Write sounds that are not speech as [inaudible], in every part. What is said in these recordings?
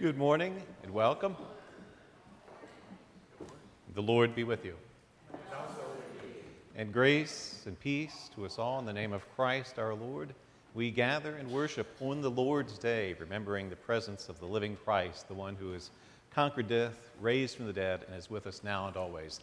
Good morning and welcome. The Lord be with you. And grace and peace to us all in the name of Christ our Lord. We gather and worship on the Lord's day, remembering the presence of the living Christ, the one who has conquered death, raised from the dead, and is with us now and always.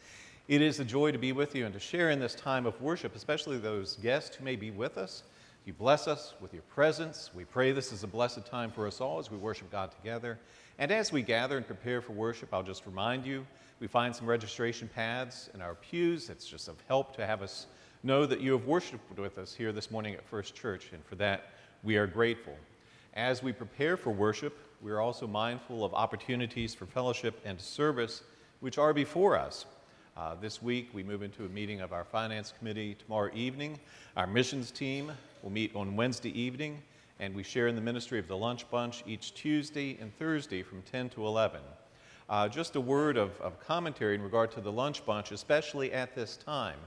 It is a joy to be with you and to share in this time of worship, especially those guests who may be with us. You bless us with your presence. We pray this is a blessed time for us all as we worship God together. And as we gather and prepare for worship, I'll just remind you we find some registration pads in our pews. It's just of help to have us know that you have worshiped with us here this morning at First Church, and for that we are grateful. As we prepare for worship, we are also mindful of opportunities for fellowship and service which are before us. Uh, this week, we move into a meeting of our finance committee tomorrow evening. Our missions team will meet on Wednesday evening, and we share in the ministry of the lunch bunch each Tuesday and Thursday from 10 to 11. Uh, just a word of, of commentary in regard to the lunch bunch, especially at this time.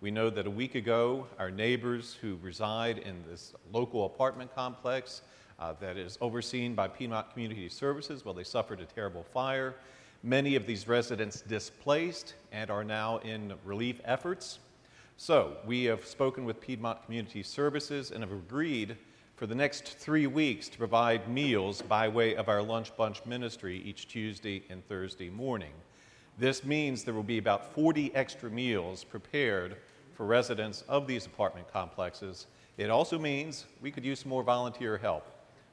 We know that a week ago, our neighbors who reside in this local apartment complex uh, that is overseen by Piedmont Community Services, well, they suffered a terrible fire. Many of these residents displaced and are now in relief efforts. So, we have spoken with Piedmont Community Services and have agreed for the next three weeks to provide meals by way of our lunch bunch ministry each Tuesday and Thursday morning. This means there will be about 40 extra meals prepared for residents of these apartment complexes. It also means we could use some more volunteer help.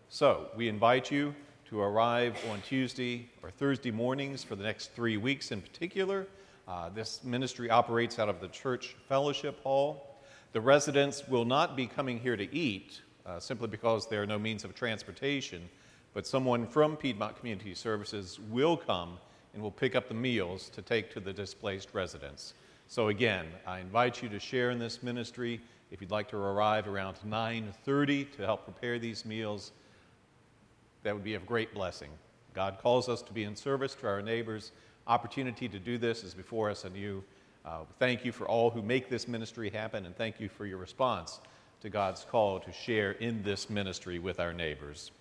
So we invite you to arrive on Tuesday or Thursday mornings for the next three weeks in particular. Uh, this ministry operates out of the church fellowship hall. The residents will not be coming here to eat uh, simply because there are no means of transportation, but someone from Piedmont Community Services will come and will pick up the meals to take to the displaced residents. So again, I invite you to share in this ministry. If you'd like to arrive around 9:30 to help prepare these meals, that would be of great blessing. God calls us to be in service to our neighbors. Opportunity to do this is before us, and you uh, thank you for all who make this ministry happen, and thank you for your response to God's call to share in this ministry with our neighbors.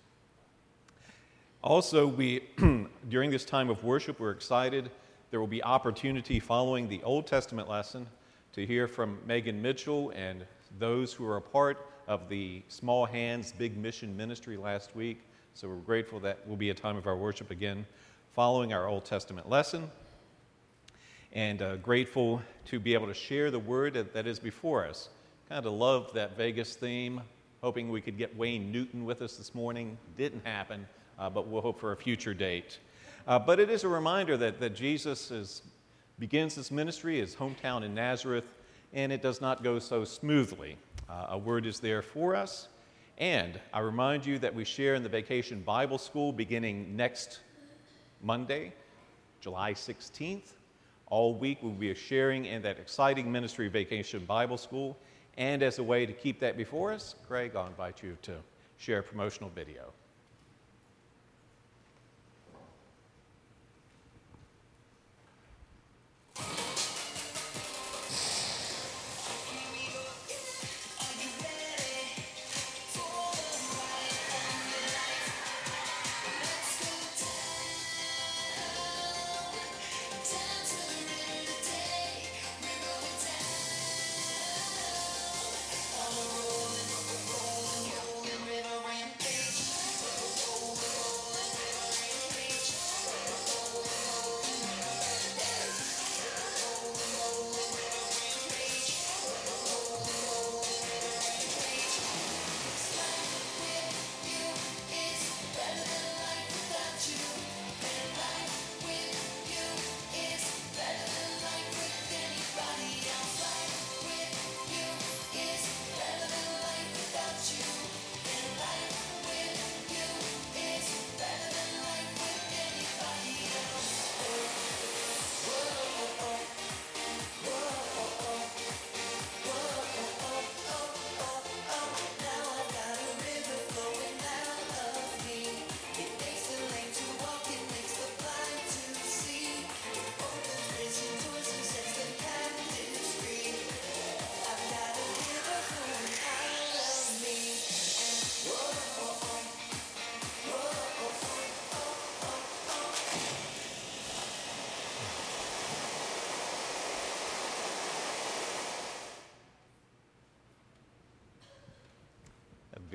Also, we, [clears throat] during this time of worship, we're excited. There will be opportunity following the Old Testament lesson to hear from Megan Mitchell and those who are a part of the Small Hands Big Mission Ministry last week. So we're grateful that will be a time of our worship again following our Old Testament lesson. And uh, grateful to be able to share the word that, that is before us. Kind of love that Vegas theme, hoping we could get Wayne Newton with us this morning. Didn't happen, uh, but we'll hope for a future date. Uh, but it is a reminder that, that Jesus is, begins his ministry, his hometown in Nazareth, and it does not go so smoothly. Uh, a word is there for us. And I remind you that we share in the Vacation Bible School beginning next Monday, July 16th. All week we'll be sharing in that exciting ministry Vacation Bible School. And as a way to keep that before us, Greg, I'll invite you to share a promotional video.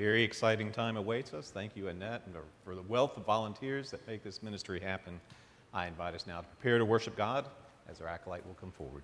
Very exciting time awaits us. Thank you, Annette, and for the wealth of volunteers that make this ministry happen. I invite us now to prepare to worship God as our acolyte will come forward.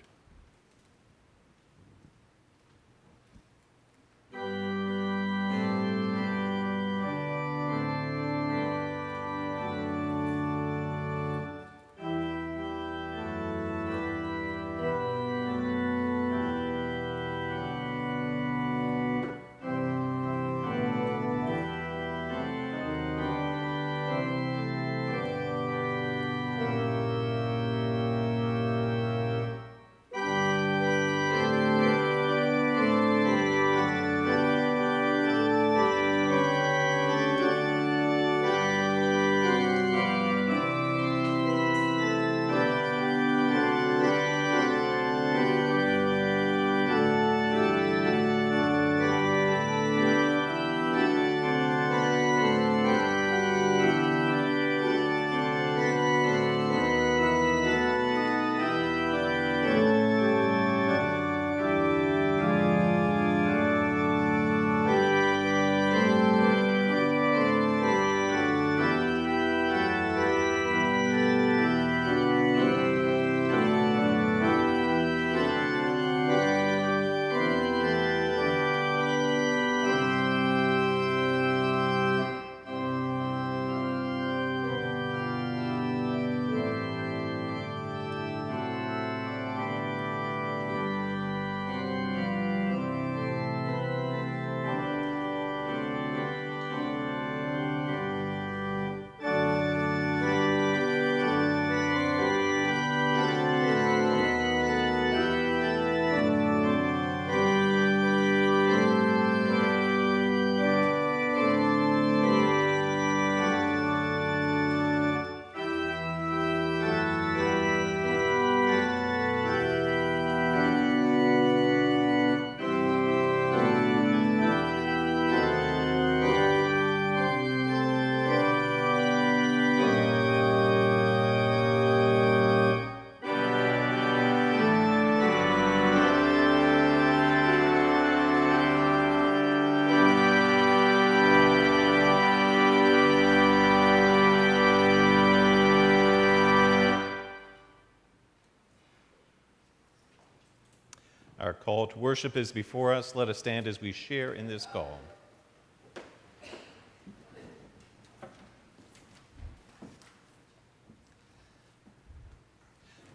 Call to worship is before us. Let us stand as we share in this call.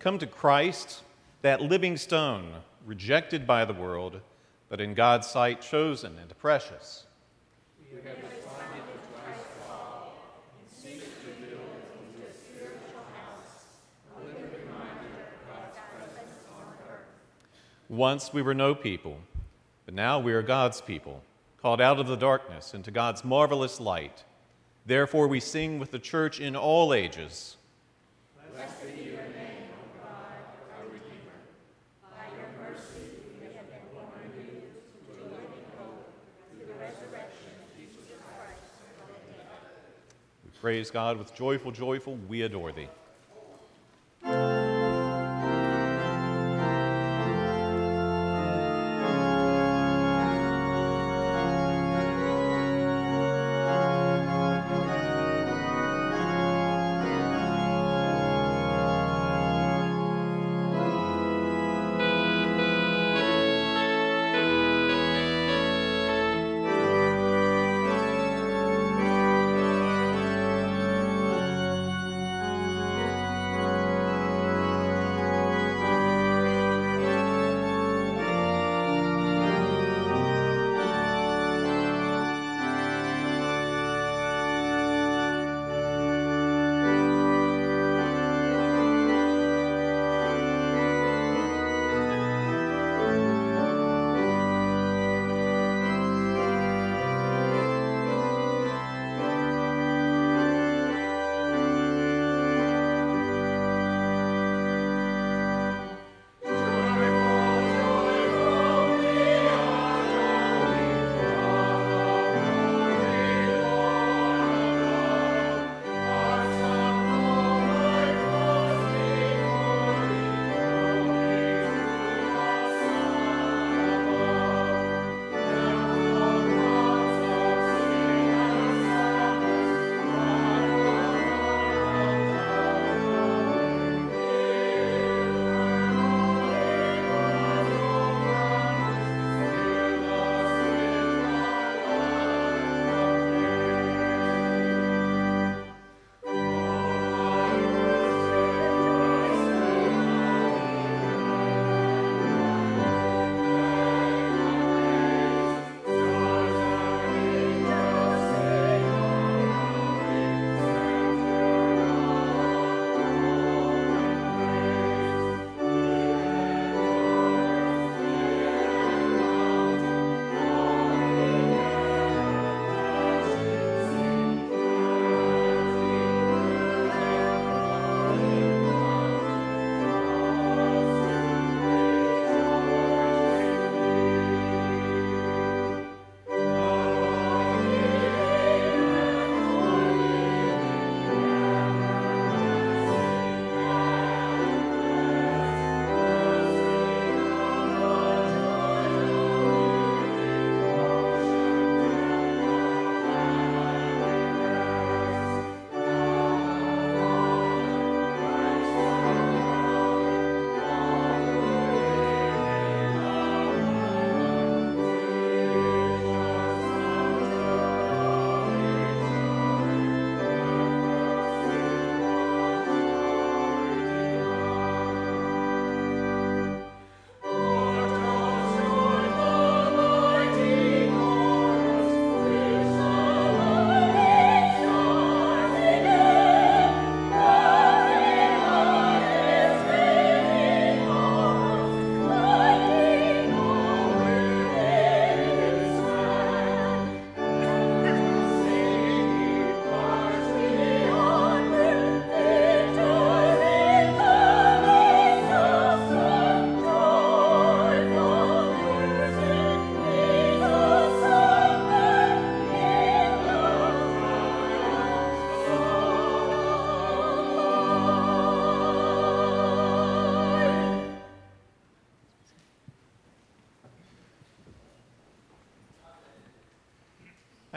Come to Christ, that living stone, rejected by the world, but in God's sight chosen and precious. Once we were no people, but now we are God's people, called out of the darkness into God's marvelous light. Therefore, we sing with the church in all ages. Praise God with joyful, joyful, we adore thee.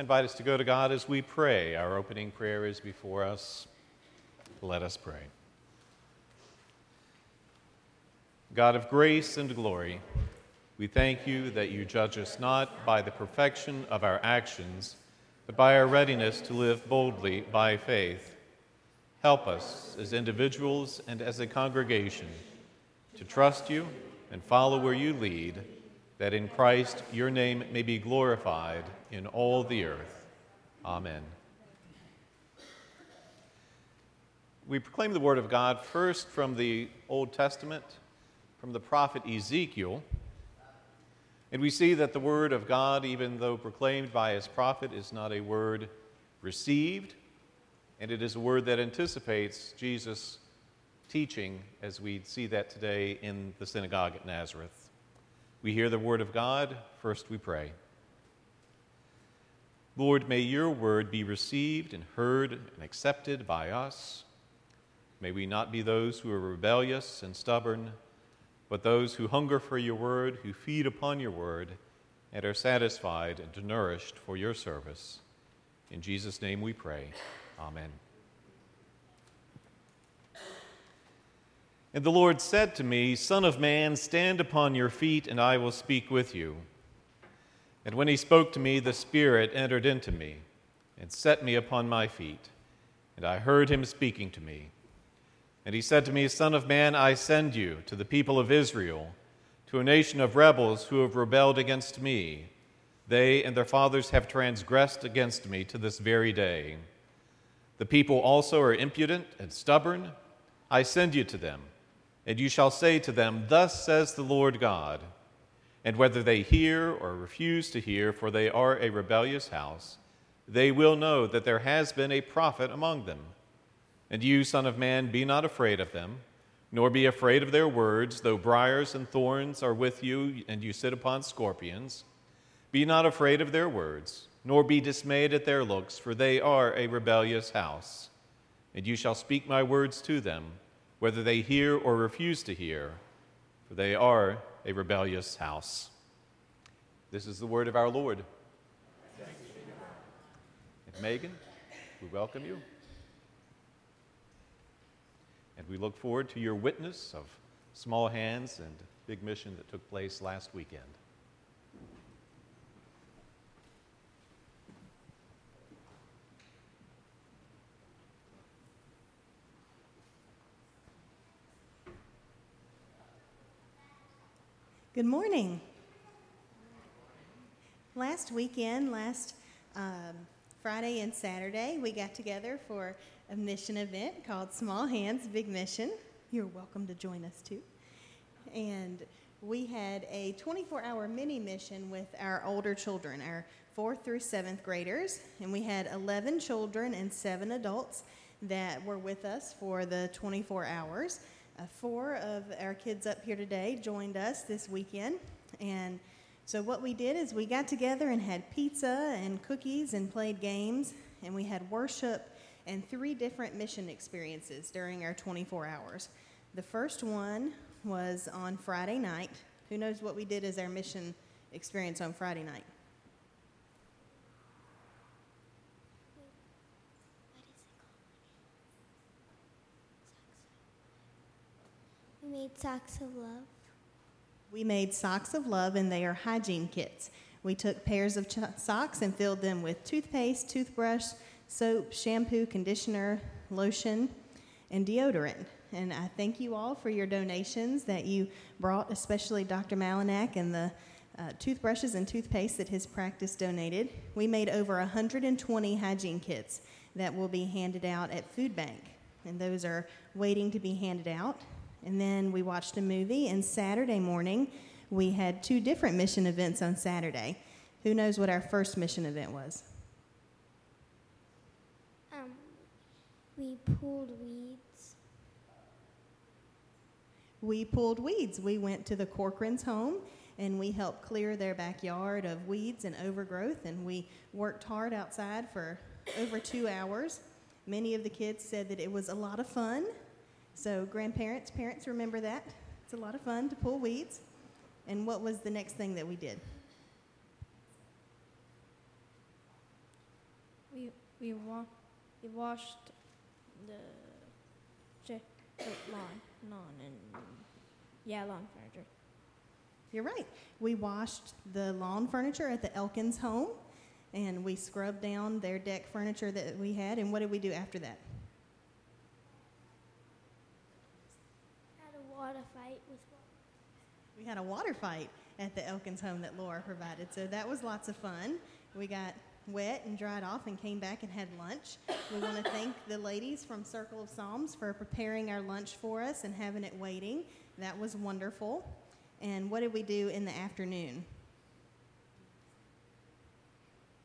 Invite us to go to God as we pray. Our opening prayer is before us. Let us pray. God of grace and glory, we thank you that you judge us not by the perfection of our actions, but by our readiness to live boldly by faith. Help us as individuals and as a congregation to trust you and follow where you lead, that in Christ your name may be glorified in all the earth. Amen. We proclaim the Word of God first from the Old Testament, from the prophet Ezekiel. And we see that the Word of God, even though proclaimed by his prophet, is not a word received, and it is a word that anticipates Jesus' teaching as we see that today in the synagogue at Nazareth. We hear the Word of God. First, we pray. Lord, may your word be received and heard and accepted by us. May we not be those who are rebellious and stubborn, but those who hunger for your word, who feed upon your word, and are satisfied and nourished for your service. In Jesus' name we pray. Amen. And the Lord said to me, Son of man, stand upon your feet, and I will speak with you. And when he spoke to me, the Spirit entered into me and set me upon my feet. And I heard him speaking to me. And he said to me, Son of man, I send you to the people of Israel, to a nation of rebels who have rebelled against me. They and their fathers have transgressed against me to this very day. The people also are impudent and stubborn. I send you to them, and you shall say to them, Thus says the Lord God and whether they hear or refuse to hear, for they are a rebellious house, they will know that there has been a prophet among them. And you, Son of Man, be not afraid of them, nor be afraid of their words, though briars and thorns are with you, and you sit upon scorpions. Be not afraid of their words, nor be dismayed at their looks, for they are a rebellious house. And you shall speak my words to them, whether they hear or refuse to hear, for they are a rebellious house. This is the word of our Lord. And Megan, we welcome you. And we look forward to your witness of small hands and big mission that took place last weekend. Good morning. Last weekend, last um, Friday and Saturday, we got together for a mission event called Small Hands, Big Mission. You're welcome to join us too. And we had a 24 hour mini mission with our older children, our fourth through seventh graders. And we had 11 children and seven adults that were with us for the 24 hours. Uh, four of our kids up here today joined us this weekend. And so, what we did is we got together and had pizza and cookies and played games, and we had worship and three different mission experiences during our 24 hours. The first one was on Friday night. Who knows what we did as our mission experience on Friday night? Made socks of love. We made socks of love, and they are hygiene kits. We took pairs of ch- socks and filled them with toothpaste, toothbrush, soap, shampoo, conditioner, lotion, and deodorant. And I thank you all for your donations that you brought, especially Dr. Malinak and the uh, toothbrushes and toothpaste that his practice donated. We made over 120 hygiene kits that will be handed out at Food Bank, and those are waiting to be handed out. And then we watched a movie, and Saturday morning, we had two different mission events on Saturday. Who knows what our first mission event was? Um, we pulled weeds. We pulled weeds. We went to the Corcoran's home and we helped clear their backyard of weeds and overgrowth, and we worked hard outside for over two hours. Many of the kids said that it was a lot of fun. So, grandparents, parents, remember that. It's a lot of fun to pull weeds. And what was the next thing that we did? we we, wa- we washed the wait, lawn, lawn, and yeah, lawn furniture. You're right. We washed the lawn furniture at the Elkins home, and we scrubbed down their deck furniture that we had. And what did we do after that? Had a water fight with. We had a water fight at the Elkins home that Laura provided, so that was lots of fun. We got wet and dried off and came back and had lunch. We want to thank the ladies from Circle of Psalms for preparing our lunch for us and having it waiting. That was wonderful. And what did we do in the afternoon?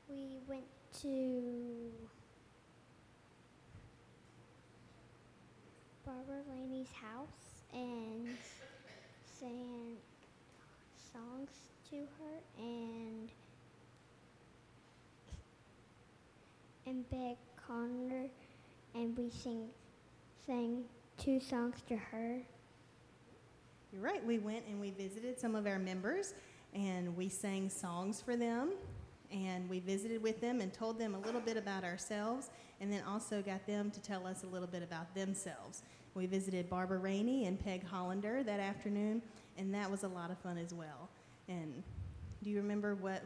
We went to Barbara Laney's house and sang songs to her and and begged Connor and we sing sang two songs to her. You're right. We went and we visited some of our members and we sang songs for them and we visited with them and told them a little bit about ourselves and then also got them to tell us a little bit about themselves. We visited Barbara Rainey and Peg Hollander that afternoon and that was a lot of fun as well. And do you remember what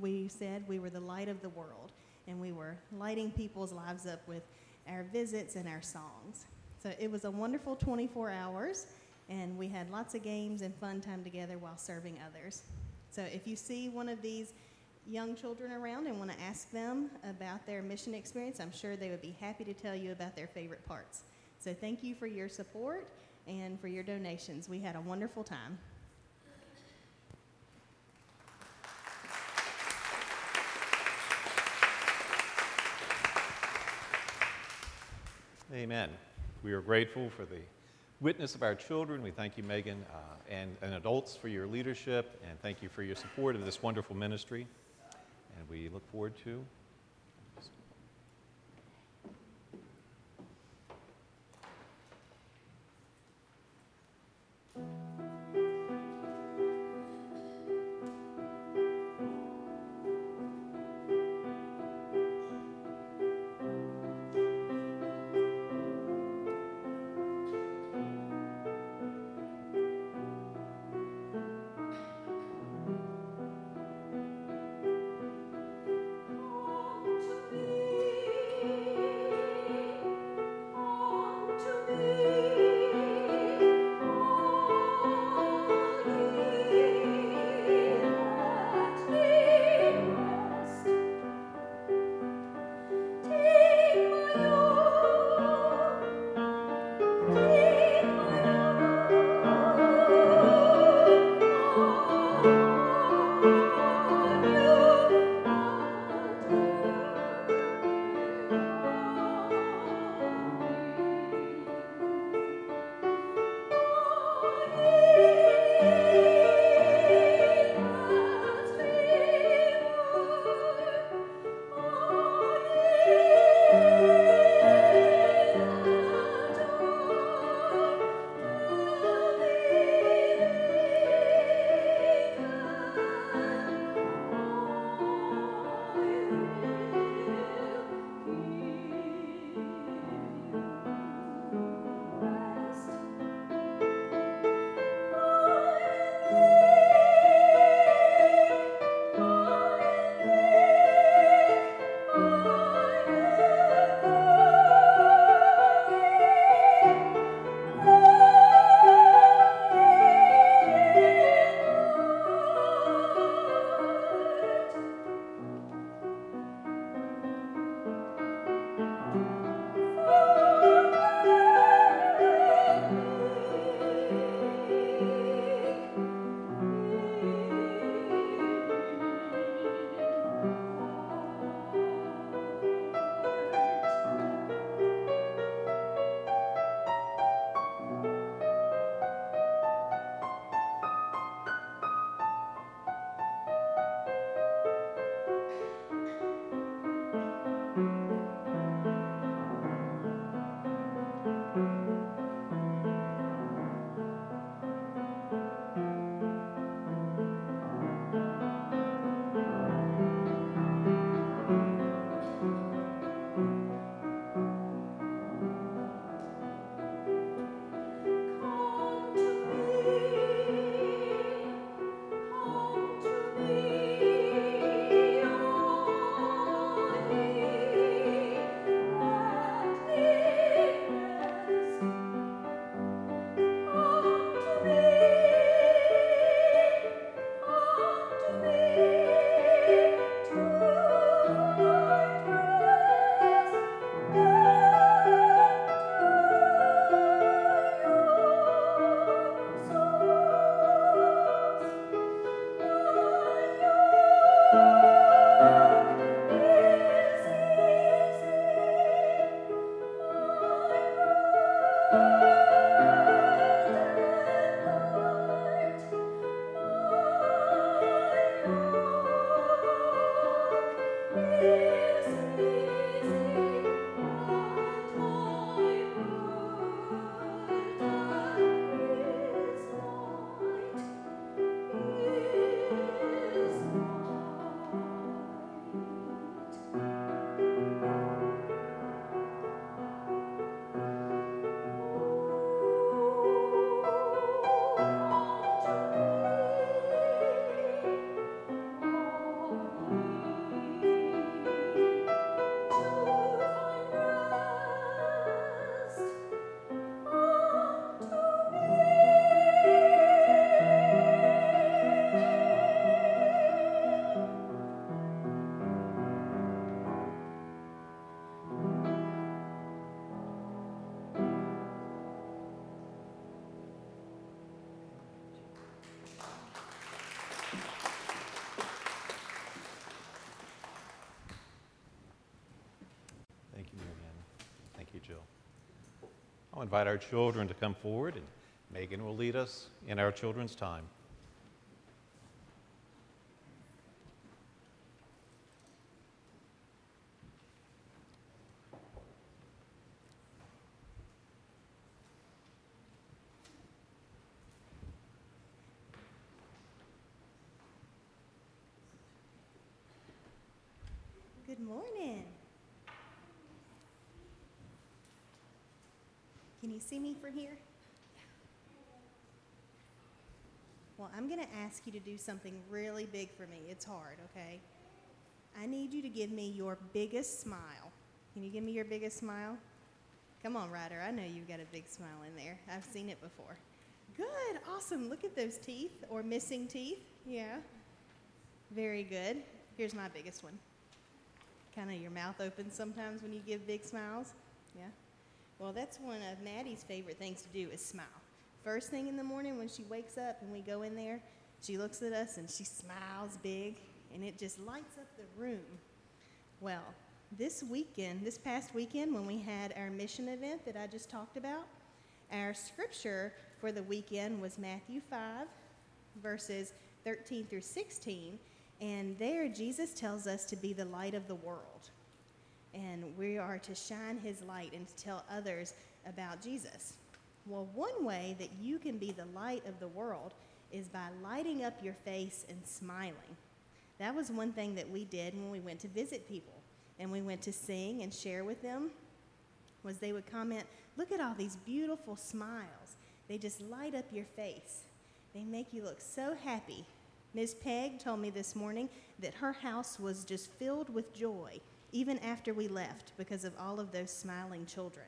we said? We were the light of the world and we were lighting people's lives up with our visits and our songs. So it was a wonderful 24 hours and we had lots of games and fun time together while serving others. So if you see one of these young children around and want to ask them about their mission experience, I'm sure they would be happy to tell you about their favorite parts. So thank you for your support and for your donations. We had a wonderful time. Amen. We are grateful for the witness of our children. We thank you, Megan, uh, and, and adults for your leadership, and thank you for your support of this wonderful ministry. And we look forward to. Invite our children to come forward, and Megan will lead us in our children's time. Good morning. Can you see me from here? Well, I'm going to ask you to do something really big for me. It's hard, okay? I need you to give me your biggest smile. Can you give me your biggest smile? Come on, Ryder. I know you've got a big smile in there. I've seen it before. Good. Awesome. Look at those teeth or missing teeth. Yeah. Very good. Here's my biggest one kind of your mouth opens sometimes when you give big smiles. Yeah. Well, that's one of Maddie's favorite things to do is smile. First thing in the morning when she wakes up and we go in there, she looks at us and she smiles big and it just lights up the room. Well, this weekend, this past weekend when we had our mission event that I just talked about, our scripture for the weekend was Matthew 5 verses 13 through 16 and there, Jesus tells us to be the light of the world. And we are to shine his light and to tell others about Jesus. Well, one way that you can be the light of the world is by lighting up your face and smiling. That was one thing that we did when we went to visit people and we went to sing and share with them was they would comment, "Look at all these beautiful smiles. They just light up your face. They make you look so happy Ms. Peg told me this morning that her house was just filled with joy even after we left because of all of those smiling children.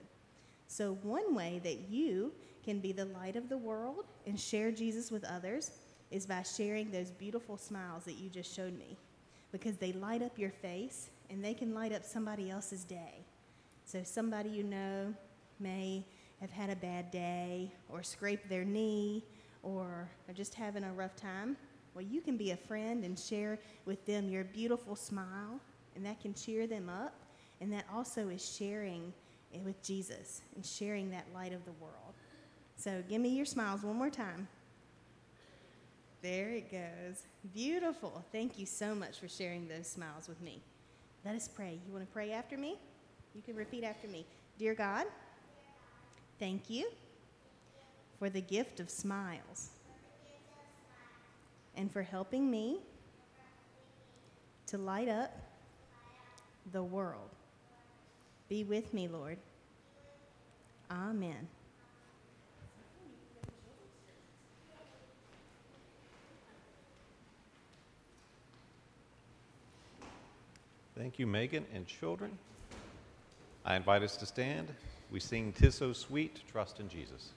So, one way that you can be the light of the world and share Jesus with others is by sharing those beautiful smiles that you just showed me because they light up your face and they can light up somebody else's day. So, somebody you know may have had a bad day or scraped their knee or are just having a rough time well, you can be a friend and share with them your beautiful smile, and that can cheer them up. And that also is sharing it with Jesus and sharing that light of the world. So give me your smiles one more time. There it goes. Beautiful. Thank you so much for sharing those smiles with me. Let us pray. You want to pray after me? You can repeat after me. Dear God, thank you for the gift of smiles and for helping me to light up the world. Be with me, Lord. Amen. Thank you, Megan and children. I invite us to stand. We sing Tis So Sweet, Trust in Jesus.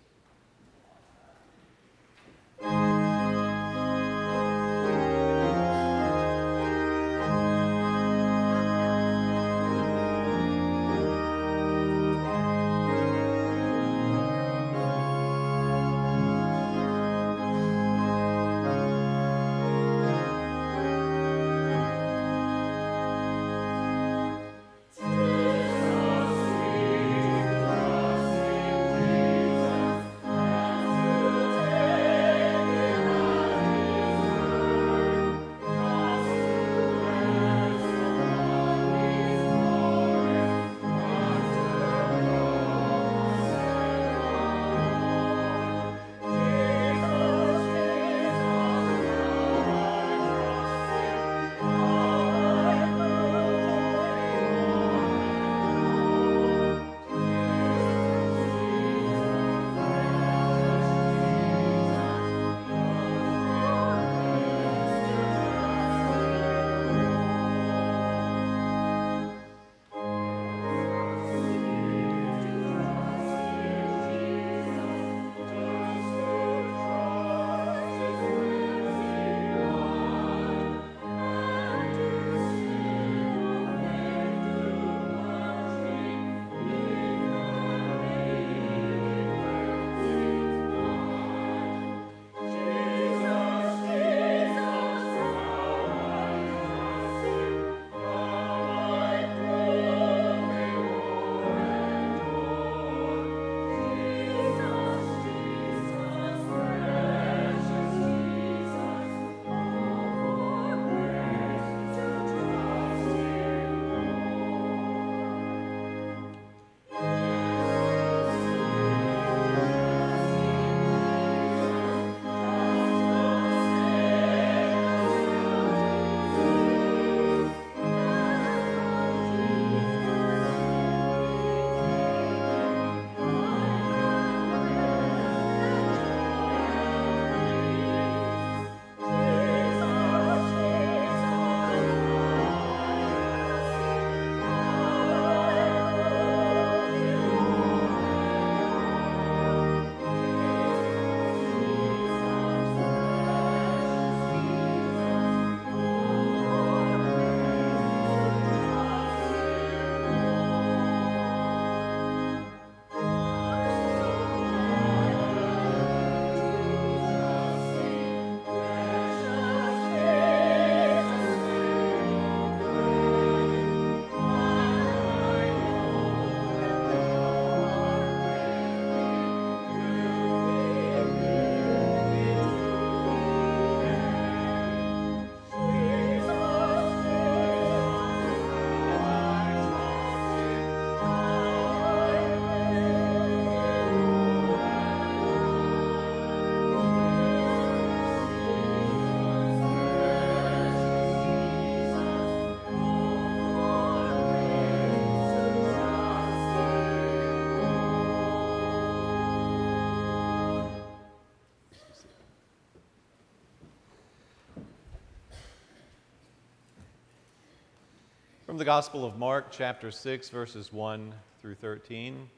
From the Gospel of Mark, chapter 6, verses 1 through 13,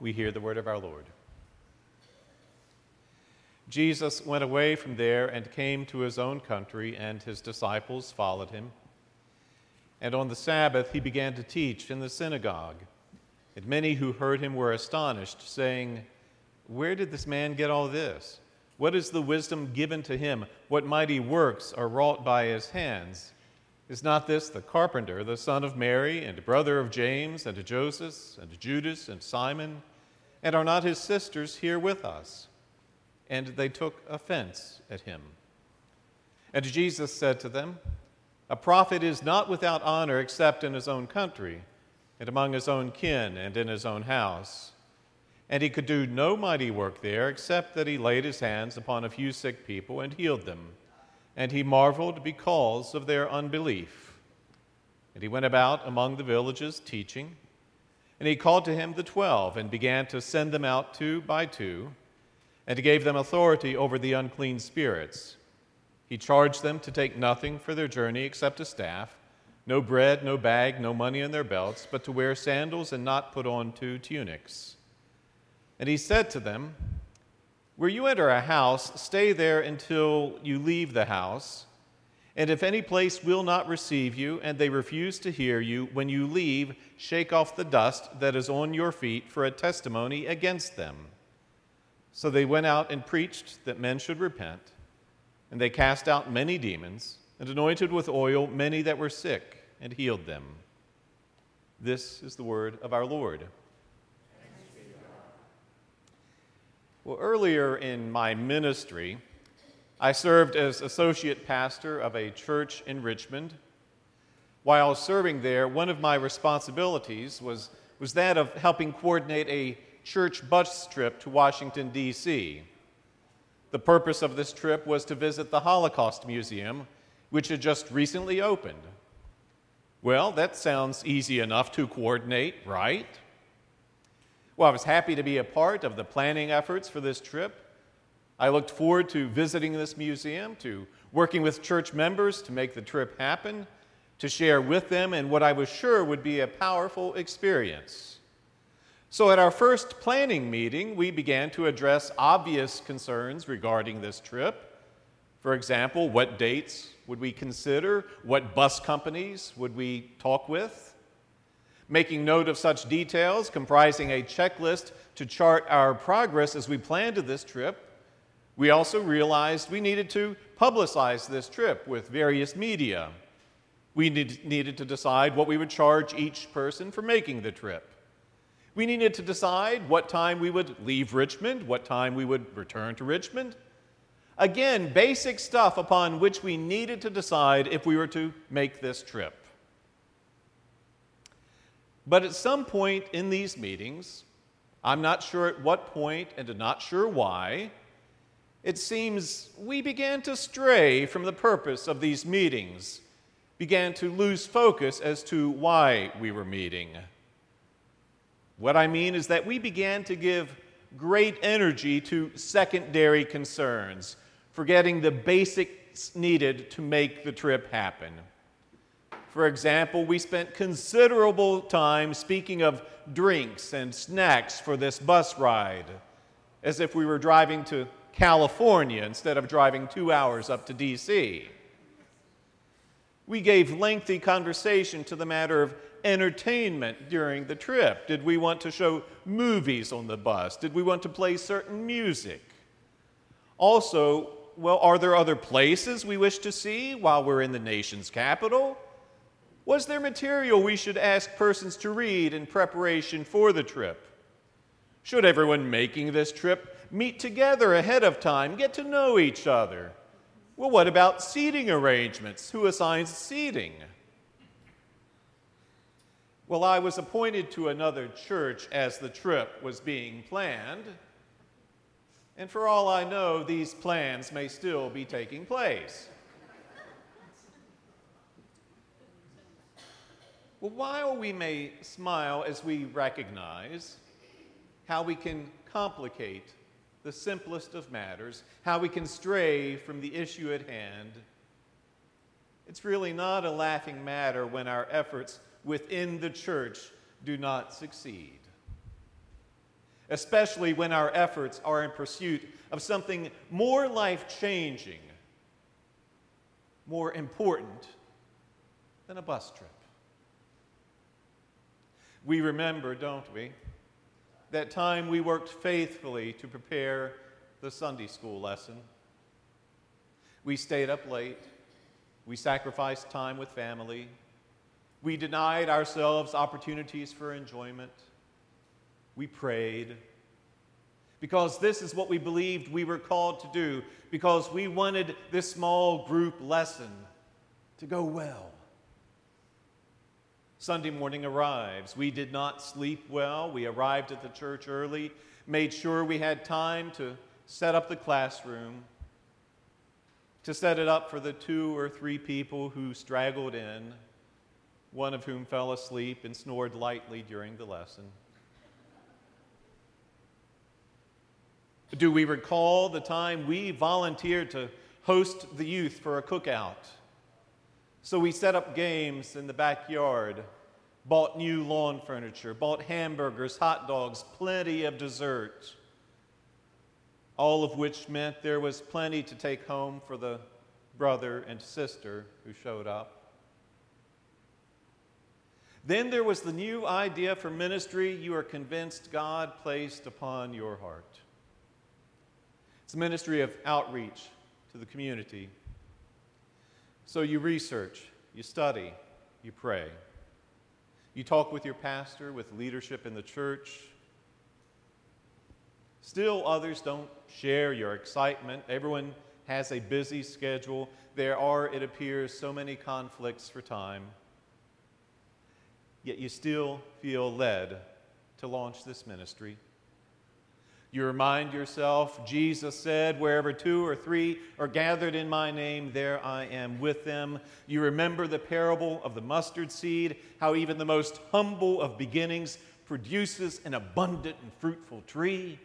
we hear the word of our Lord. Jesus went away from there and came to his own country, and his disciples followed him. And on the Sabbath he began to teach in the synagogue. And many who heard him were astonished, saying, Where did this man get all this? What is the wisdom given to him? What mighty works are wrought by his hands? Is not this the carpenter, the son of Mary, and brother of James, and Joseph, and Judas, and Simon? And are not his sisters here with us? And they took offense at him. And Jesus said to them, A prophet is not without honor except in his own country, and among his own kin, and in his own house. And he could do no mighty work there, except that he laid his hands upon a few sick people and healed them and he marveled because of their unbelief. And he went about among the villages teaching. And he called to him the twelve and began to send them out two by two, and he gave them authority over the unclean spirits. He charged them to take nothing for their journey except a staff, no bread, no bag, no money in their belts, but to wear sandals and not put on two tunics. And he said to them, where you enter a house, stay there until you leave the house. And if any place will not receive you, and they refuse to hear you, when you leave, shake off the dust that is on your feet for a testimony against them. So they went out and preached that men should repent. And they cast out many demons, and anointed with oil many that were sick, and healed them. This is the word of our Lord. Well, earlier in my ministry, I served as associate pastor of a church in Richmond. While serving there, one of my responsibilities was, was that of helping coordinate a church bus trip to Washington, D.C. The purpose of this trip was to visit the Holocaust Museum, which had just recently opened. Well, that sounds easy enough to coordinate, right? Well, I was happy to be a part of the planning efforts for this trip. I looked forward to visiting this museum, to working with church members to make the trip happen, to share with them in what I was sure would be a powerful experience. So, at our first planning meeting, we began to address obvious concerns regarding this trip. For example, what dates would we consider? What bus companies would we talk with? Making note of such details, comprising a checklist to chart our progress as we planned this trip, we also realized we needed to publicize this trip with various media. We need, needed to decide what we would charge each person for making the trip. We needed to decide what time we would leave Richmond, what time we would return to Richmond. Again, basic stuff upon which we needed to decide if we were to make this trip. But at some point in these meetings, I'm not sure at what point and not sure why, it seems we began to stray from the purpose of these meetings, began to lose focus as to why we were meeting. What I mean is that we began to give great energy to secondary concerns, forgetting the basics needed to make the trip happen. For example, we spent considerable time speaking of drinks and snacks for this bus ride, as if we were driving to California instead of driving two hours up to D.C. We gave lengthy conversation to the matter of entertainment during the trip. Did we want to show movies on the bus? Did we want to play certain music? Also, well, are there other places we wish to see while we're in the nation's capital? Was there material we should ask persons to read in preparation for the trip? Should everyone making this trip meet together ahead of time, get to know each other? Well, what about seating arrangements? Who assigns seating? Well, I was appointed to another church as the trip was being planned. And for all I know, these plans may still be taking place. Well, while we may smile as we recognize how we can complicate the simplest of matters, how we can stray from the issue at hand, it's really not a laughing matter when our efforts within the church do not succeed. Especially when our efforts are in pursuit of something more life changing, more important than a bus trip. We remember, don't we, that time we worked faithfully to prepare the Sunday school lesson. We stayed up late. We sacrificed time with family. We denied ourselves opportunities for enjoyment. We prayed. Because this is what we believed we were called to do, because we wanted this small group lesson to go well. Sunday morning arrives. We did not sleep well. We arrived at the church early, made sure we had time to set up the classroom, to set it up for the two or three people who straggled in, one of whom fell asleep and snored lightly during the lesson. Do we recall the time we volunteered to host the youth for a cookout? So we set up games in the backyard, bought new lawn furniture, bought hamburgers, hot dogs, plenty of dessert, all of which meant there was plenty to take home for the brother and sister who showed up. Then there was the new idea for ministry you are convinced God placed upon your heart. It's a ministry of outreach to the community so you research, you study, you pray. You talk with your pastor, with leadership in the church. Still, others don't share your excitement. Everyone has a busy schedule. There are, it appears, so many conflicts for time. Yet you still feel led to launch this ministry. You remind yourself, Jesus said, Wherever two or three are gathered in my name, there I am with them. You remember the parable of the mustard seed, how even the most humble of beginnings produces an abundant and fruitful tree.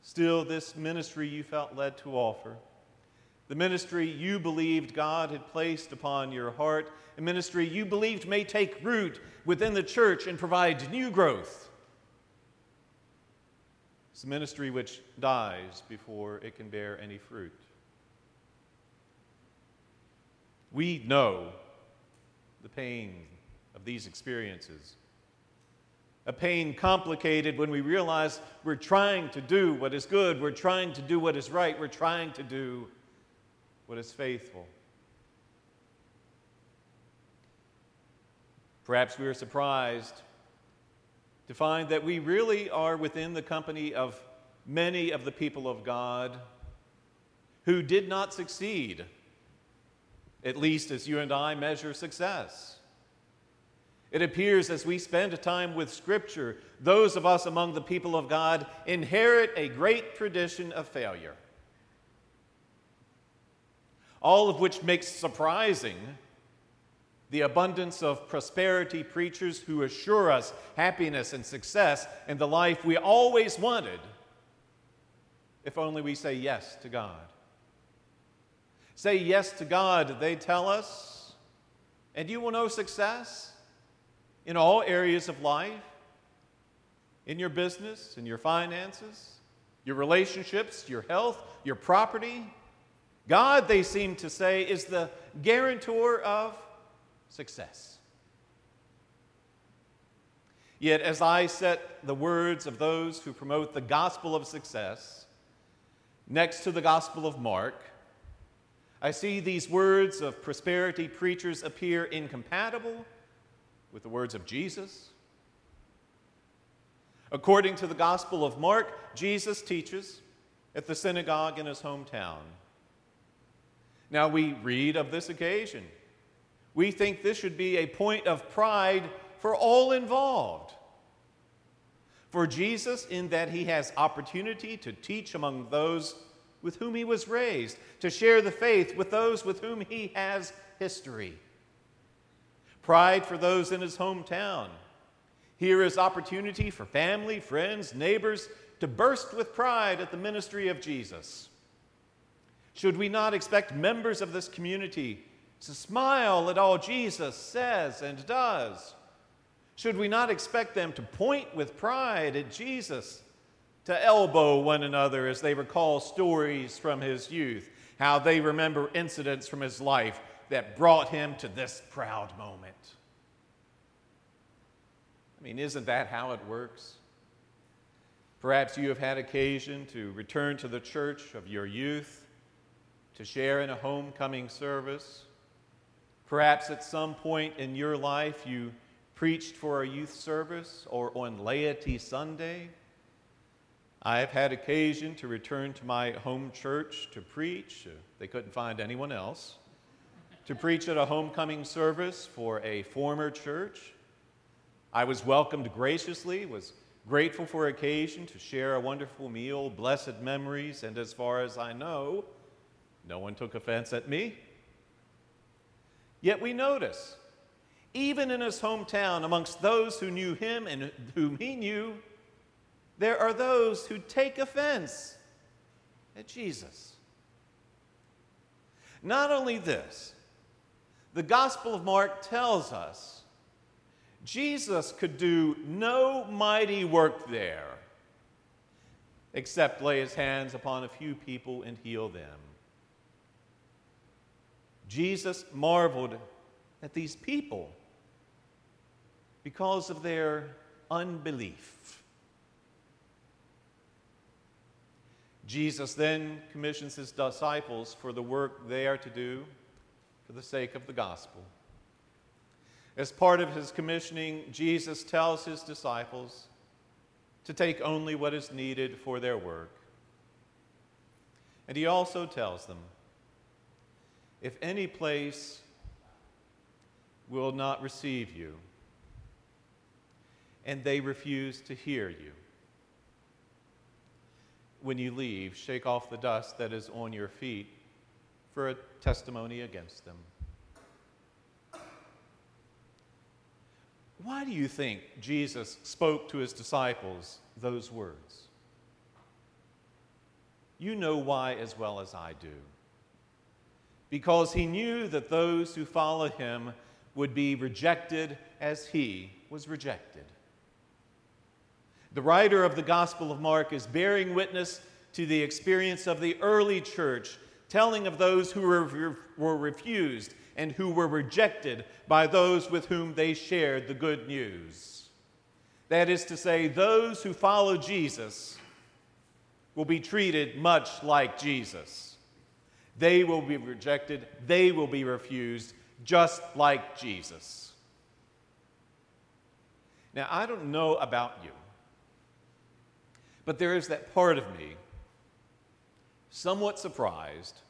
Still, this ministry you felt led to offer, the ministry you believed God had placed upon your heart, a ministry you believed may take root within the church and provide new growth it's a ministry which dies before it can bear any fruit. We know the pain of these experiences. A pain complicated when we realize we're trying to do what is good, we're trying to do what is right, we're trying to do what is faithful. Perhaps we are surprised to find that we really are within the company of many of the people of God who did not succeed, at least as you and I measure success. It appears as we spend time with Scripture, those of us among the people of God inherit a great tradition of failure. All of which makes surprising the abundance of prosperity preachers who assure us happiness and success and the life we always wanted if only we say yes to God. Say yes to God, they tell us, and you will know success in all areas of life in your business, in your finances, your relationships, your health, your property. God, they seem to say, is the guarantor of success. Yet, as I set the words of those who promote the gospel of success next to the gospel of Mark, I see these words of prosperity preachers appear incompatible with the words of Jesus. According to the gospel of Mark, Jesus teaches at the synagogue in his hometown. Now we read of this occasion we think this should be a point of pride for all involved. For Jesus, in that he has opportunity to teach among those with whom he was raised, to share the faith with those with whom he has history. Pride for those in his hometown. Here is opportunity for family, friends, neighbors to burst with pride at the ministry of Jesus. Should we not expect members of this community to smile at all Jesus says and does? Should we not expect them to point with pride at Jesus, to elbow one another as they recall stories from his youth, how they remember incidents from his life that brought him to this proud moment? I mean, isn't that how it works? Perhaps you have had occasion to return to the church of your youth, to share in a homecoming service. Perhaps at some point in your life you preached for a youth service or on Laity Sunday. I have had occasion to return to my home church to preach. Uh, they couldn't find anyone else. To preach at a homecoming service for a former church. I was welcomed graciously, was grateful for occasion to share a wonderful meal, blessed memories, and as far as I know, no one took offense at me. Yet we notice, even in his hometown, amongst those who knew him and whom he knew, there are those who take offense at Jesus. Not only this, the Gospel of Mark tells us Jesus could do no mighty work there except lay his hands upon a few people and heal them. Jesus marveled at these people because of their unbelief. Jesus then commissions his disciples for the work they are to do for the sake of the gospel. As part of his commissioning, Jesus tells his disciples to take only what is needed for their work. And he also tells them if any place will not receive you, and they refuse to hear you, when you leave, shake off the dust that is on your feet for a testimony against them. Why do you think Jesus spoke to his disciples those words? You know why as well as I do. Because he knew that those who follow him would be rejected as he was rejected. The writer of the Gospel of Mark is bearing witness to the experience of the early church, telling of those who were, were refused and who were rejected by those with whom they shared the good news. That is to say, those who follow Jesus will be treated much like Jesus. They will be rejected, they will be refused, just like Jesus. Now, I don't know about you, but there is that part of me, somewhat surprised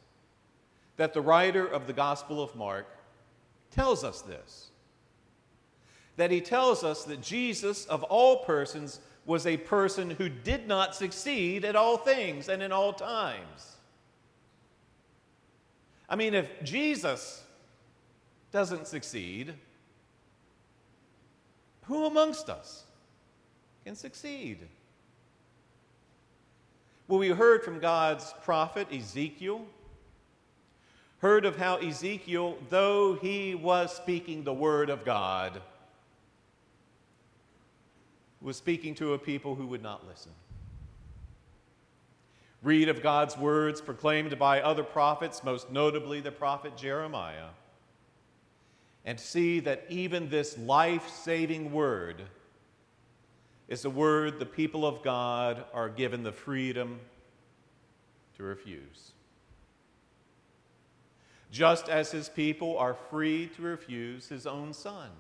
that the writer of the Gospel of Mark tells us this. That he tells us that Jesus, of all persons, was a person who did not succeed at all things and in all times. I mean, if Jesus doesn't succeed, who amongst us can succeed? Well, we heard from God's prophet Ezekiel heard of how Ezekiel, though he was speaking the word of God, was speaking to a people who would not listen. Read of God's words proclaimed by other prophets, most notably the prophet Jeremiah, and see that even this life saving word is a word the people of God are given the freedom to refuse just as his people are free to refuse his own son.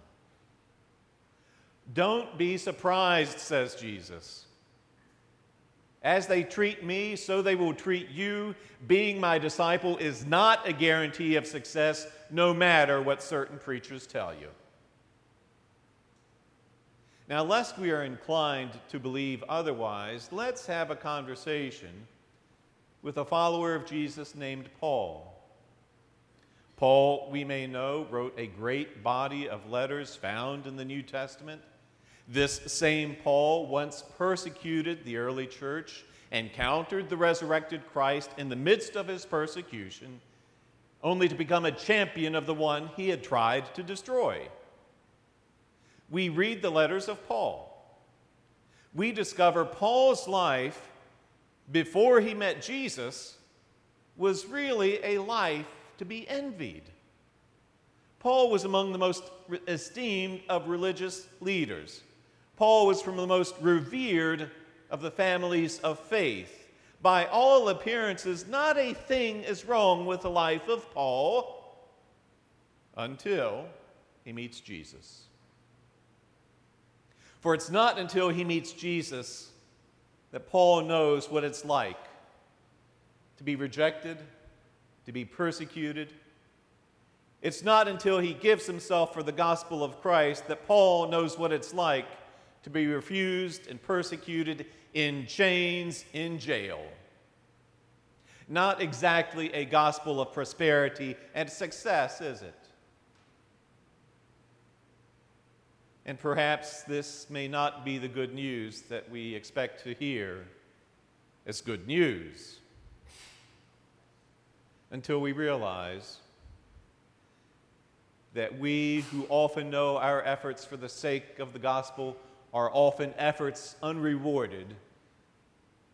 Don't be surprised, says Jesus. As they treat me, so they will treat you. Being my disciple is not a guarantee of success, no matter what certain preachers tell you. Now, lest we are inclined to believe otherwise, let's have a conversation with a follower of Jesus named Paul. Paul, we may know, wrote a great body of letters found in the New Testament. This same Paul once persecuted the early church, encountered the resurrected Christ in the midst of his persecution, only to become a champion of the one he had tried to destroy. We read the letters of Paul. We discover Paul's life before he met Jesus was really a life to be envied. Paul was among the most esteemed of religious leaders. Paul was from the most revered of the families of faith. By all appearances, not a thing is wrong with the life of Paul until he meets Jesus. For it's not until he meets Jesus that Paul knows what it's like to be rejected, to be persecuted. It's not until he gives himself for the gospel of Christ that Paul knows what it's like to be refused and persecuted in chains in jail. Not exactly a gospel of prosperity and success, is it? And perhaps this may not be the good news that we expect to hear as good news until we realize that we who often know our efforts for the sake of the gospel are often efforts unrewarded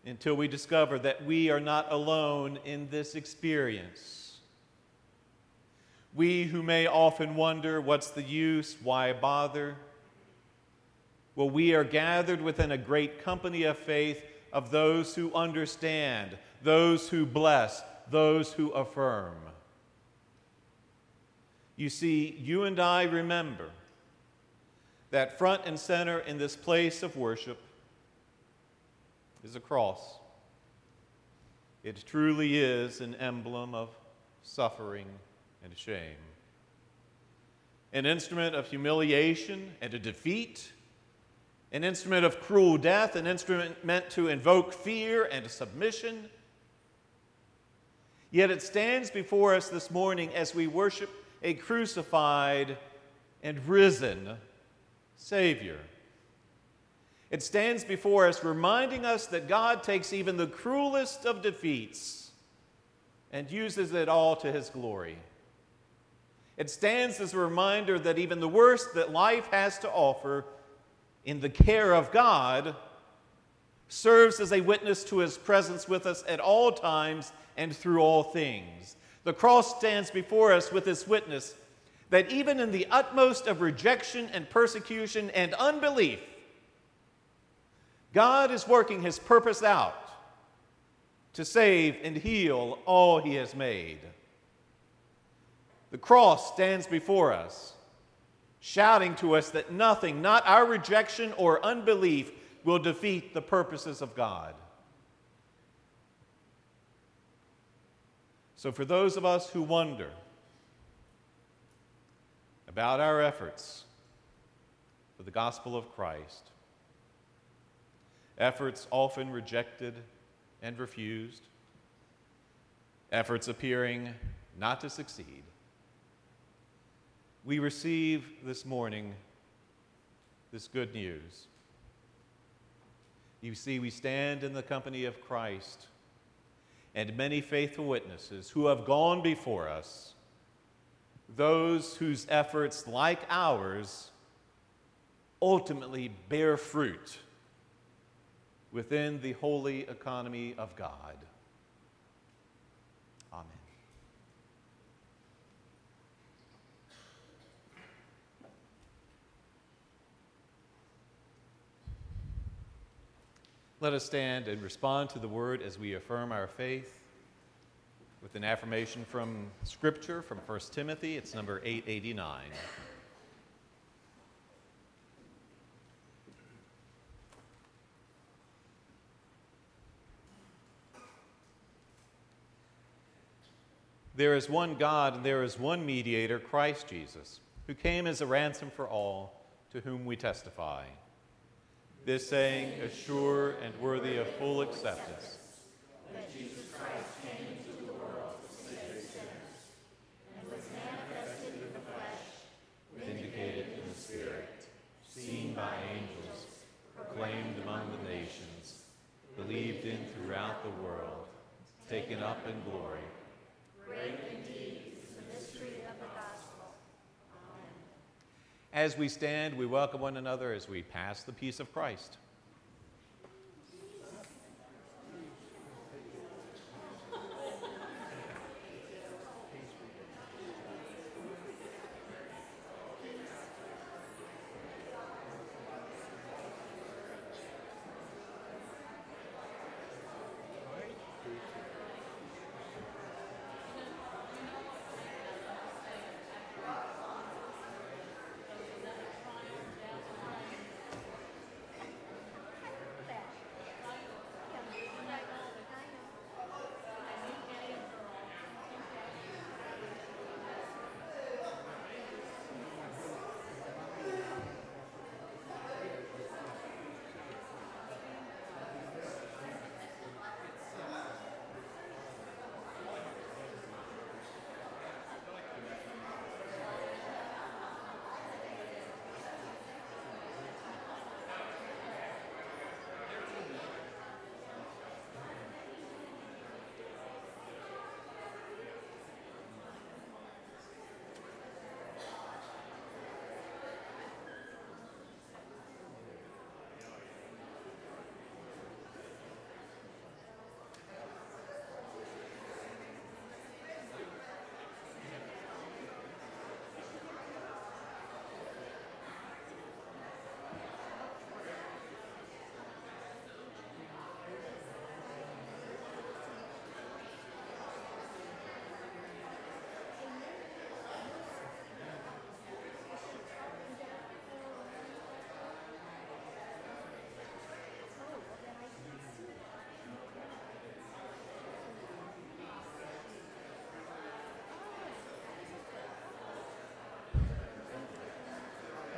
until we discover that we are not alone in this experience. We who may often wonder, what's the use? Why bother? Well, we are gathered within a great company of faith of those who understand, those who bless, those who affirm. You see, you and I remember that front and center in this place of worship is a cross. It truly is an emblem of suffering and shame, an instrument of humiliation and a defeat, an instrument of cruel death, an instrument meant to invoke fear and submission. Yet it stands before us this morning as we worship a crucified and risen Savior. It stands before us reminding us that God takes even the cruelest of defeats and uses it all to his glory. It stands as a reminder that even the worst that life has to offer in the care of God serves as a witness to his presence with us at all times and through all things. The cross stands before us with this witness that even in the utmost of rejection and persecution and unbelief, God is working his purpose out to save and heal all he has made. The cross stands before us, shouting to us that nothing, not our rejection or unbelief, will defeat the purposes of God. So, for those of us who wonder about our efforts for the gospel of Christ, efforts often rejected and refused, efforts appearing not to succeed, we receive this morning this good news. You see, we stand in the company of Christ and many faithful witnesses who have gone before us, those whose efforts, like ours, ultimately bear fruit within the holy economy of God. Amen. Let us stand and respond to the word as we affirm our faith with an affirmation from Scripture from 1 Timothy. It's number 889. There is one God and there is one mediator, Christ Jesus, who came as a ransom for all, to whom we testify. This saying is sure and worthy of full acceptance. taken up in glory. Great indeed is the mystery of the gospel. Amen. As we stand, we welcome one another as we pass the peace of Christ.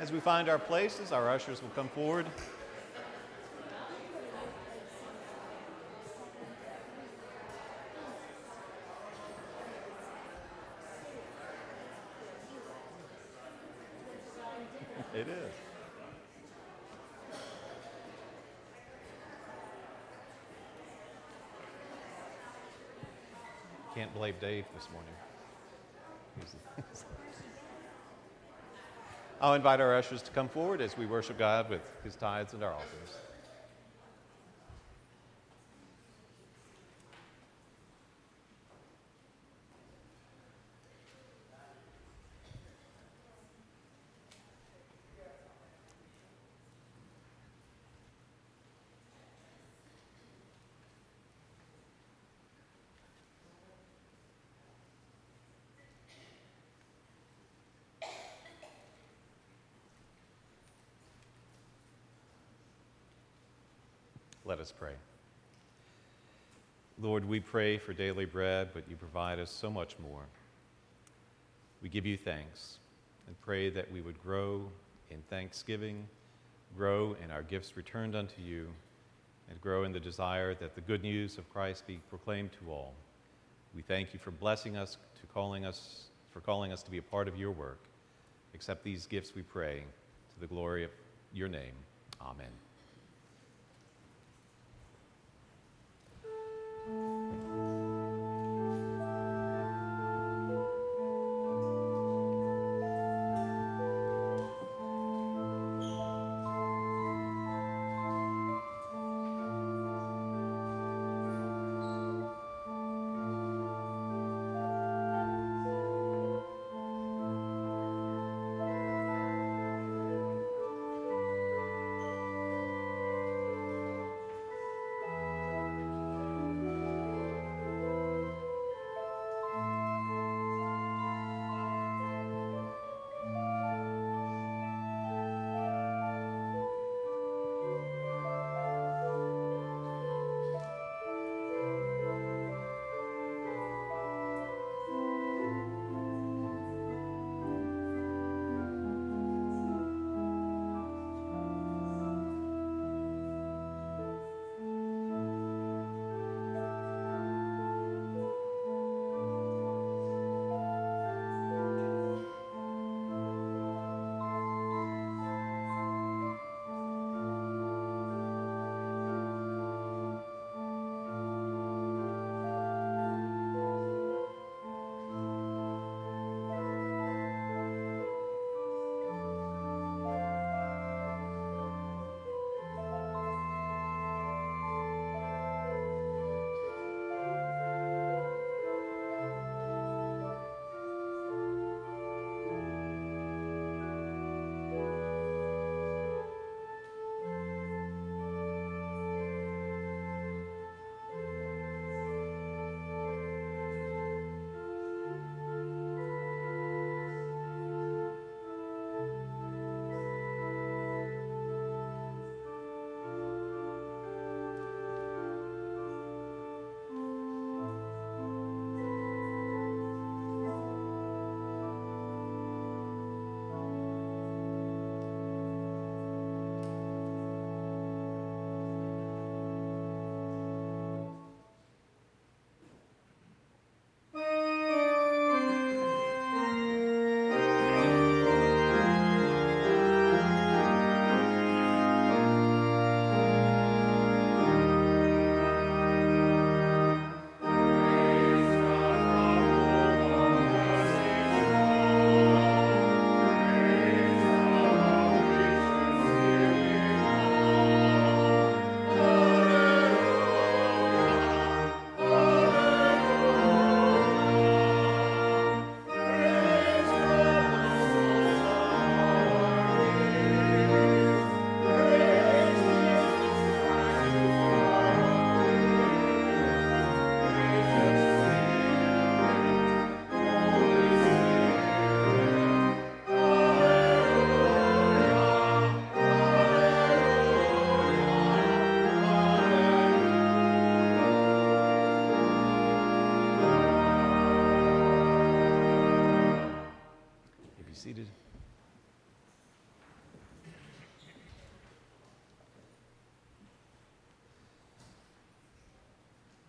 As we find our places, our ushers will come forward. it is. Can't blame Dave this morning. I'll invite our ushers to come forward as we worship God with his tithes and our offerings. Us pray. Lord, we pray for daily bread, but you provide us so much more. We give you thanks and pray that we would grow in thanksgiving, grow in our gifts returned unto you, and grow in the desire that the good news of Christ be proclaimed to all. We thank you for blessing us, to calling us, for calling us to be a part of your work. Accept these gifts, we pray, to the glory of your name. Amen.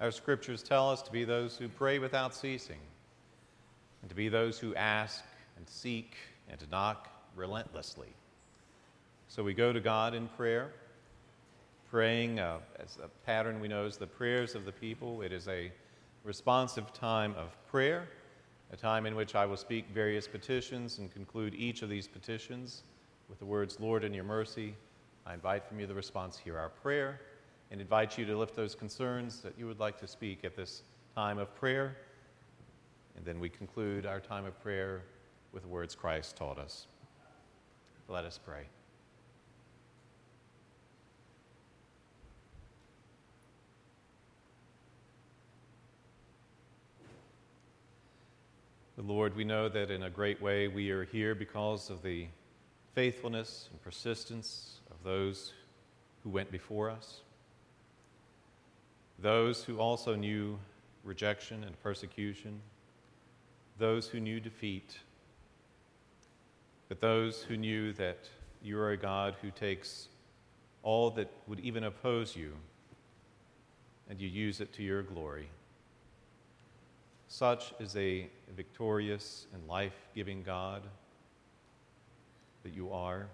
Our scriptures tell us to be those who pray without ceasing, and to be those who ask and seek and knock relentlessly. So we go to God in prayer, praying uh, as a pattern we know is the prayers of the people. It is a responsive time of prayer, a time in which I will speak various petitions and conclude each of these petitions with the words, Lord, in your mercy. I invite from you the response, hear our prayer, and invite you to lift those concerns that you would like to speak at this time of prayer. And then we conclude our time of prayer with the words Christ taught us. Let us pray. The Lord, we know that in a great way we are here because of the faithfulness and persistence of those who went before us, those who also knew rejection and persecution, those who knew defeat, but those who knew that you are a God who takes all that would even oppose you and you use it to your glory. Such is a victorious and life giving God that you are.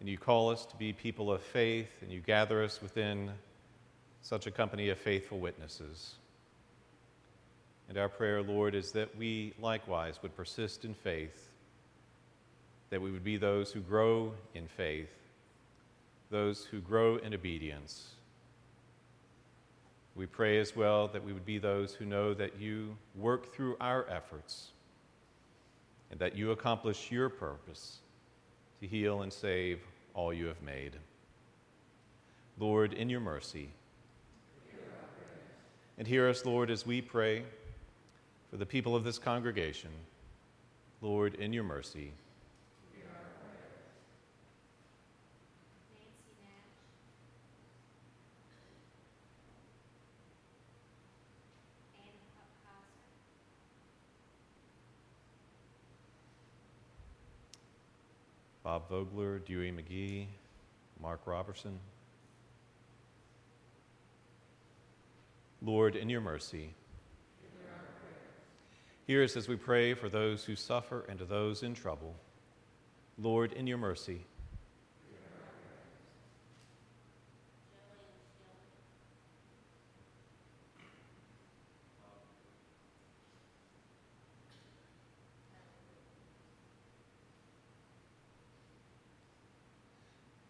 And you call us to be people of faith, and you gather us within such a company of faithful witnesses. And our prayer, Lord, is that we likewise would persist in faith, that we would be those who grow in faith, those who grow in obedience we pray as well that we would be those who know that you work through our efforts and that you accomplish your purpose to heal and save all you have made. Lord, in your mercy, and hear us, Lord, as we pray for the people of this congregation. Lord, in your mercy, Bob Vogler, Dewey McGee, Mark Robertson. Lord, in your mercy, hear us as we pray for those who suffer and to those in trouble. Lord, in your mercy,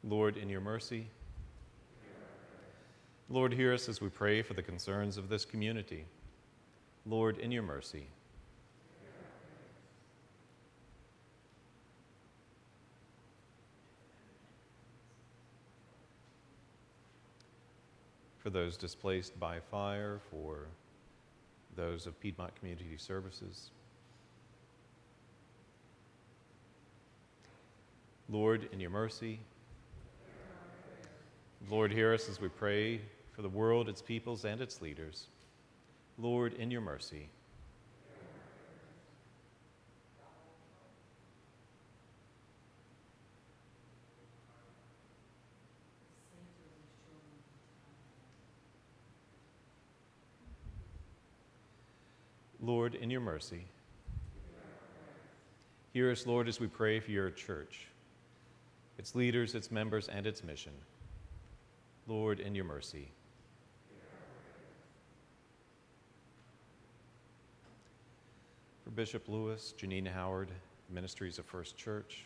Lord, in your mercy. Lord, hear us as we pray for the concerns of this community. Lord, in your mercy. For those displaced by fire, for those of Piedmont Community Services. Lord, in your mercy. Lord, hear us as we pray for the world, its peoples, and its leaders. Lord, in your mercy. Lord, in your mercy. Hear us, Lord, as we pray for your church, its leaders, its members, and its mission. Lord, in your mercy. For Bishop Lewis, Janine Howard, Ministries of First Church.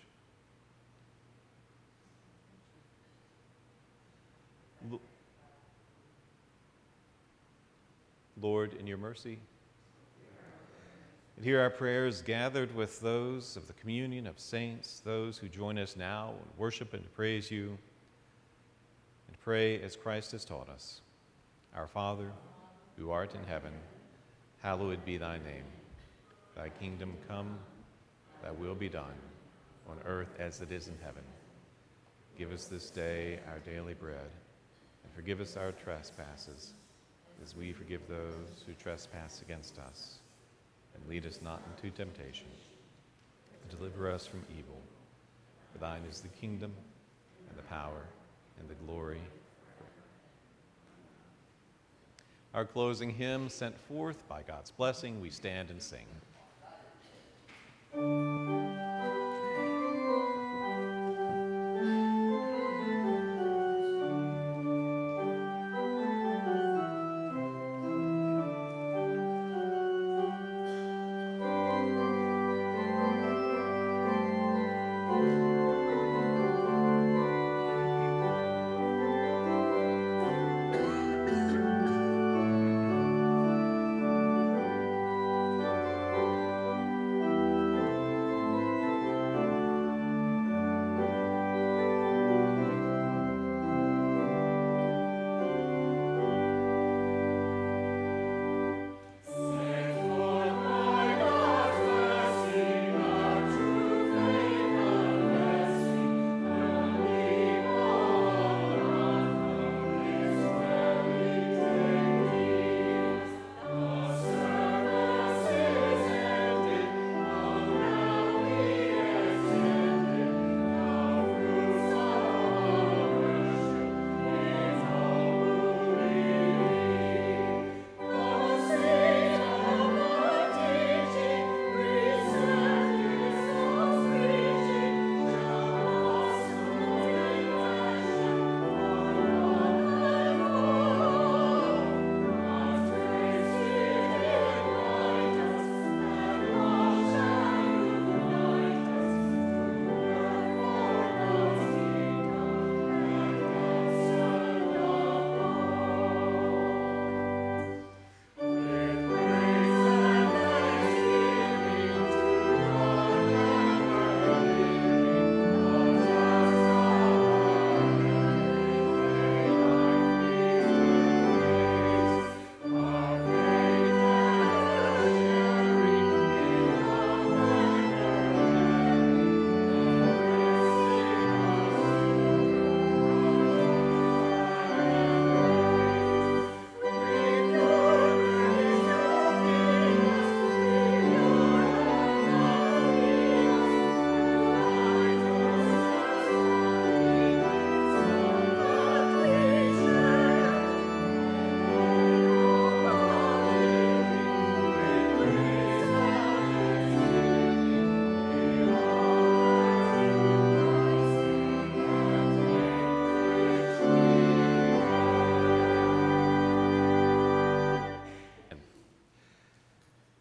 Lord, in your mercy. And hear our prayers gathered with those of the communion of saints, those who join us now and worship and praise you and pray as Christ has taught us. Our Father, who art in heaven, hallowed be thy name. Thy kingdom come, thy will be done, on earth as it is in heaven. Give us this day our daily bread, and forgive us our trespasses, as we forgive those who trespass against us. And lead us not into temptation, but deliver us from evil. For thine is the kingdom, and the power, and the glory. Our closing hymn, sent forth by God's blessing, we stand and sing. Música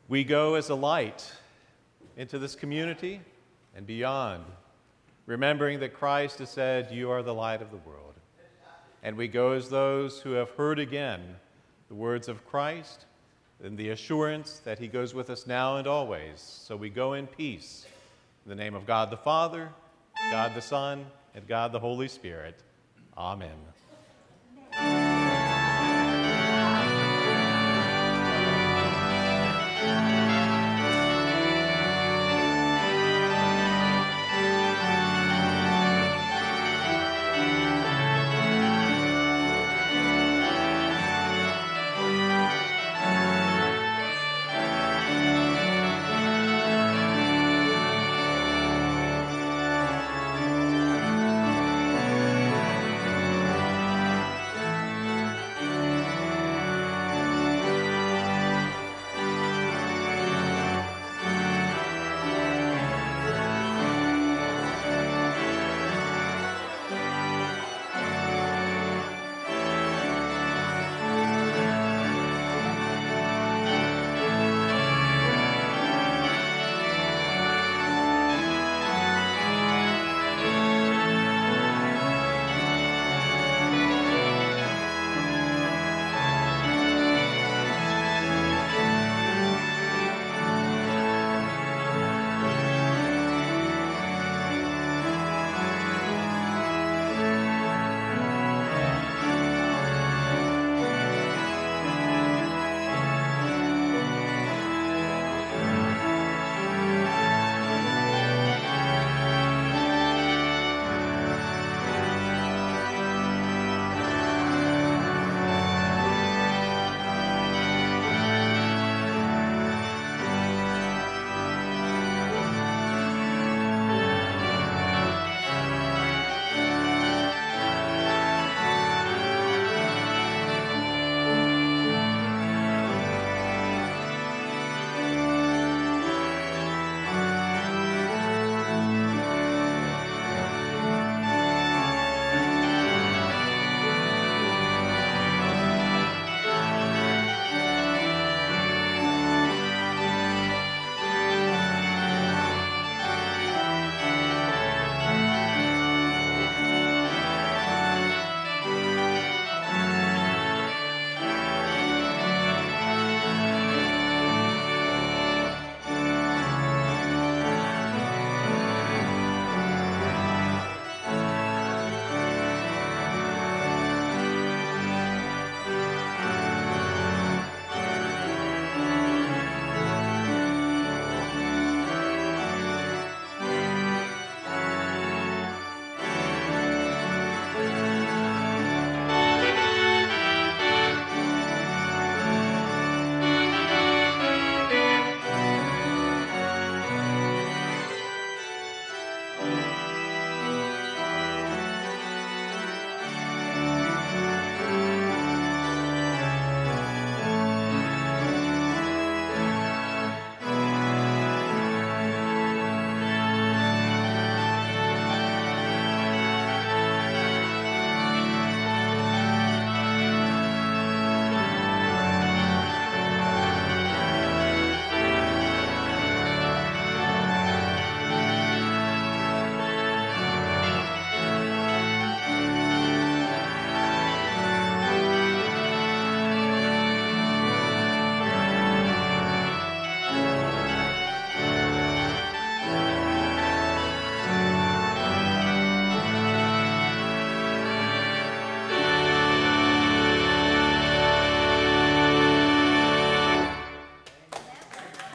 We go as a light into this community and beyond, remembering that Christ has said, You are the light of the world. And we go as those who have heard again the words of Christ and the assurance that He goes with us now and always. So we go in peace. In the name of God the Father, God the Son, and God the Holy Spirit. Amen.